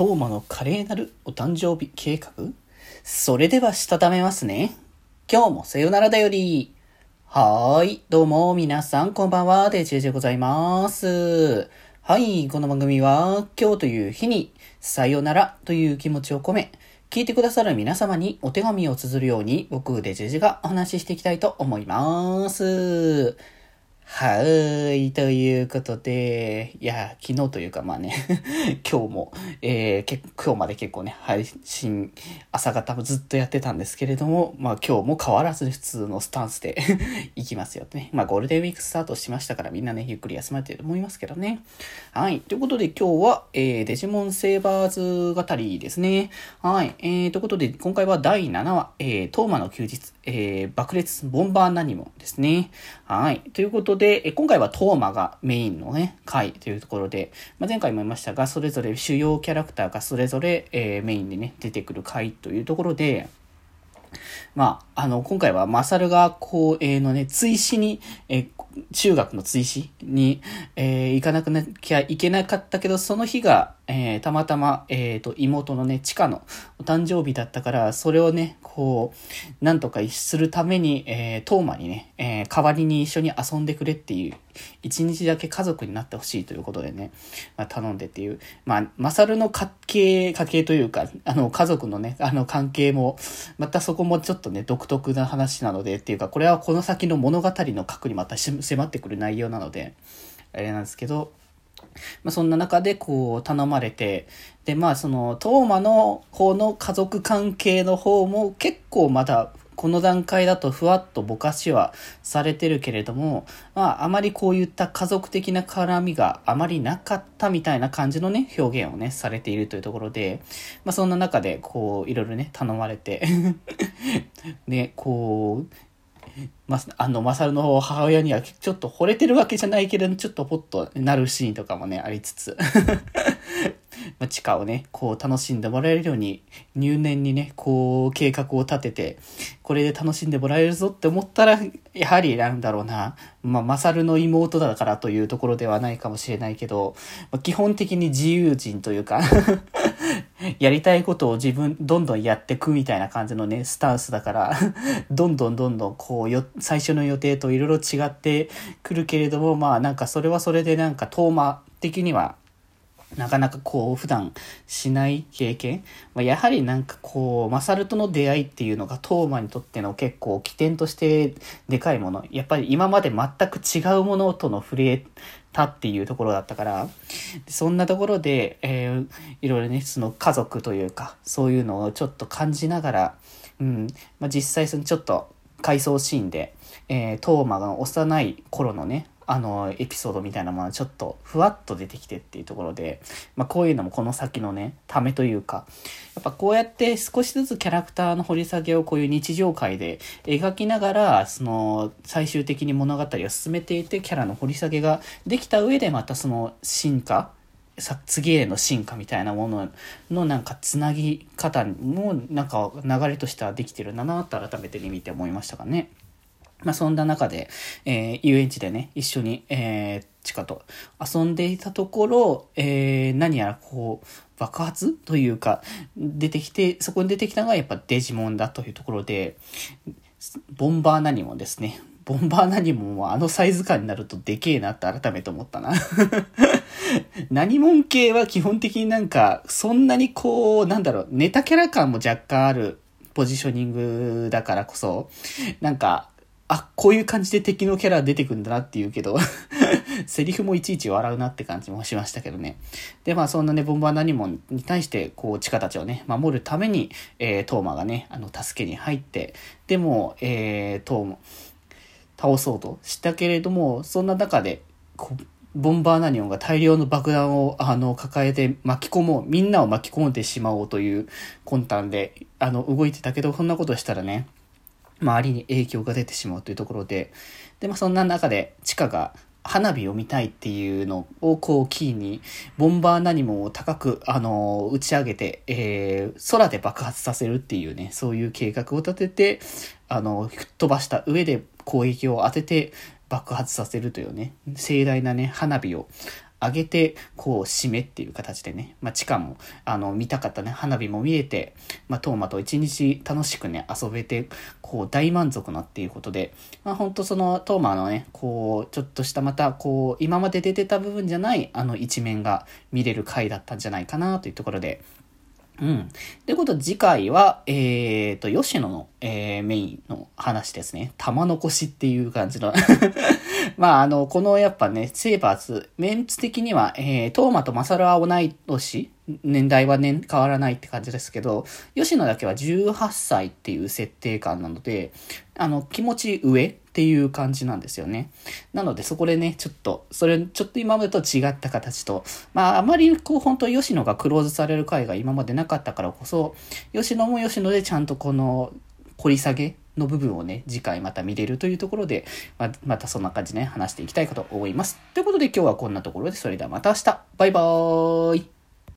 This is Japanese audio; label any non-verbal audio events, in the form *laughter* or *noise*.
トーマの華麗なるお誕生日計画？それではしたためますね。今日もさよならだより。はーい。どうも、皆さん、こんばんは。デジェジでございます。はい。この番組は、今日という日に、さよならという気持ちを込め、聞いてくださる皆様にお手紙を綴るように、僕、デジェジがお話ししていきたいと思います。はーい。ということで、いや、昨日というかまあね、*laughs* 今日も、えー、今日まで結構ね、配信、朝方もずっとやってたんですけれども、まあ今日も変わらず普通のスタンスで *laughs* 行きますよね。まあゴールデンウィークスタートしましたからみんなね、ゆっくり休まれてると思いますけどね。はい。ということで今日は、えー、デジモンセーバーズ語りですね。はい。えー、ということで今回は第7話、えー、トーマの休日、えー、爆裂ボンバー何もですね。はい。ということで、え今回はトーマがメインのね、回というところで、まあ、前回も言いましたが、それぞれ主要キャラクターがそれぞれ、えー、メインでね、出てくる回というところで、まあ、あの、今回は、マサルが、こう、えー、のね、追試に、えー、中学の追試に、えー、行かなくなきゃいけなかったけど、その日が、えー、たまたま、えっ、と、妹のね、チカのお誕生日だったから、それをね、こう、なんとかするために、えー、トーマにね、えー、代わりに一緒に遊んでくれっていう、一日だけ家族になってほしいということでね、まあ、頼んでっていう、まあ、マサルの家系、家系というか、あの、家族のね、あの、関係も、またそこもちょっとね、独特な話なので、っていうか、これはこの先の物語の核にまた迫ってくる内容なので、あれなんですけど、まあ、そんな中でこう頼まれて、で、まあその、トーマの方の家族関係の方も結構まだこの段階だとふわっとぼかしはされてるけれども、まああまりこういった家族的な絡みがあまりなかったみたいな感じのね、表現をね、されているというところで、まあそんな中でこういろいろね、頼まれて *laughs* ね、こう、ま、あの、マサルの母親にはちょっと惚れてるわけじゃないけれど、ちょっとポッとなるシーンとかもね、ありつつ。*laughs* ま地下をね、こう楽しんでもらえるように、入念にね、こう計画を立てて、これで楽しんでもらえるぞって思ったら、やはりなんだろうな、まあ、マサルの妹だからというところではないかもしれないけど、ま、基本的に自由人というか。*laughs* やりたいことを自分、どんどんやってくみたいな感じのね、スタンスだから *laughs* どんどんどんどんこうよ、最初の予定といろいろ違ってくるけれども、まあなんかそれはそれでなんか遠間的には、なかなかこう普段しない経験、まあ、やはりなんかこうマサルとの出会いっていうのがトーマにとっての結構起点としてでかいもの。やっぱり今まで全く違うものとの触れたっていうところだったからそんなところで、えー、いろいろねその家族というかそういうのをちょっと感じながら、うんまあ、実際そのちょっと回想シーンで、えー、トーマが幼い頃のねあの、エピソードみたいなものはちょっとふわっと出てきてっていうところで、まあこういうのもこの先のね、ためというか、やっぱこうやって少しずつキャラクターの掘り下げをこういう日常会で描きながら、その最終的に物語を進めていてキャラの掘り下げができた上でまたその進化さ次への進化みたいなもののなんかつなぎ方もなんか流れとしてはできてるんだなと改めて見て思いましたかね。まあそんな中で、えー、遊園地でね、一緒に、えー、チカと遊んでいたところ、えー、何やらこう、爆発というか、出てきて、そこに出てきたのがやっぱデジモンだというところで、ボンバー何もですね、ボンバー何もあのサイズ感になるとでけえなって改めて思ったな。*laughs* 何もん系は基本的になんか、そんなにこう、なんだろう、ネタキャラ感も若干あるポジショニングだからこそ、なんか、あ、こういう感じで敵のキャラ出てくんだなっていうけど *laughs* セリフもいちいち笑うなって感じもしましたけどね。で、まあそんなね、ボンバー何もに対して、こう、地下たちをね、守るために、えー、トーマがね、あの、助けに入って、でも、えー、トーマ、倒そうとしたけれども、そんな中で、こう、ボンバーナニオンが大量の爆弾をあの抱えて巻き込もう、みんなを巻き込んでしまおうという魂胆であの動いてたけど、そんなことしたらね、周りに影響が出てしまうというところで、で、まあそんな中で地下が花火を見たいっていうのをこうキーに、ボンバー何も高く、あの打ち上げて、えー、空で爆発させるっていうね、そういう計画を立てて、あの、吹っ飛ばした上で攻撃を当てて爆発させるというね、盛大なね、花火を、上げて、こう、締めっていう形でね、まあ、地下も、あの、見たかったね、花火も見えて、まあ、トーマと一日楽しくね、遊べて、こう、大満足なっていうことで、まあ、ほんとその、トーマのね、こう、ちょっとしたまた、こう、今まで出てた部分じゃない、あの、一面が見れる回だったんじゃないかな、というところで、うん。ということ次回は、えーと、吉野の、えー、メインの話ですね。玉残しっていう感じのまあ、あの、このやっぱね、セーバーズ、メンツ的には、えー、トーマとマサルは同い年年代はね、変わらないって感じですけど、吉野だけは18歳っていう設定感なので、あの、気持ち上っていう感じなんですよね。なのでそこでね、ちょっと、それ、ちょっと今までと違った形と、まああまりこう本当吉野がクローズされる回が今までなかったからこそ、吉野も吉野でちゃんとこの掘り下げの部分をね、次回また見れるというところで、ままたそんな感じね、話していきたいかと思います。ということで今日はこんなところで、それではまた明日バイバーイ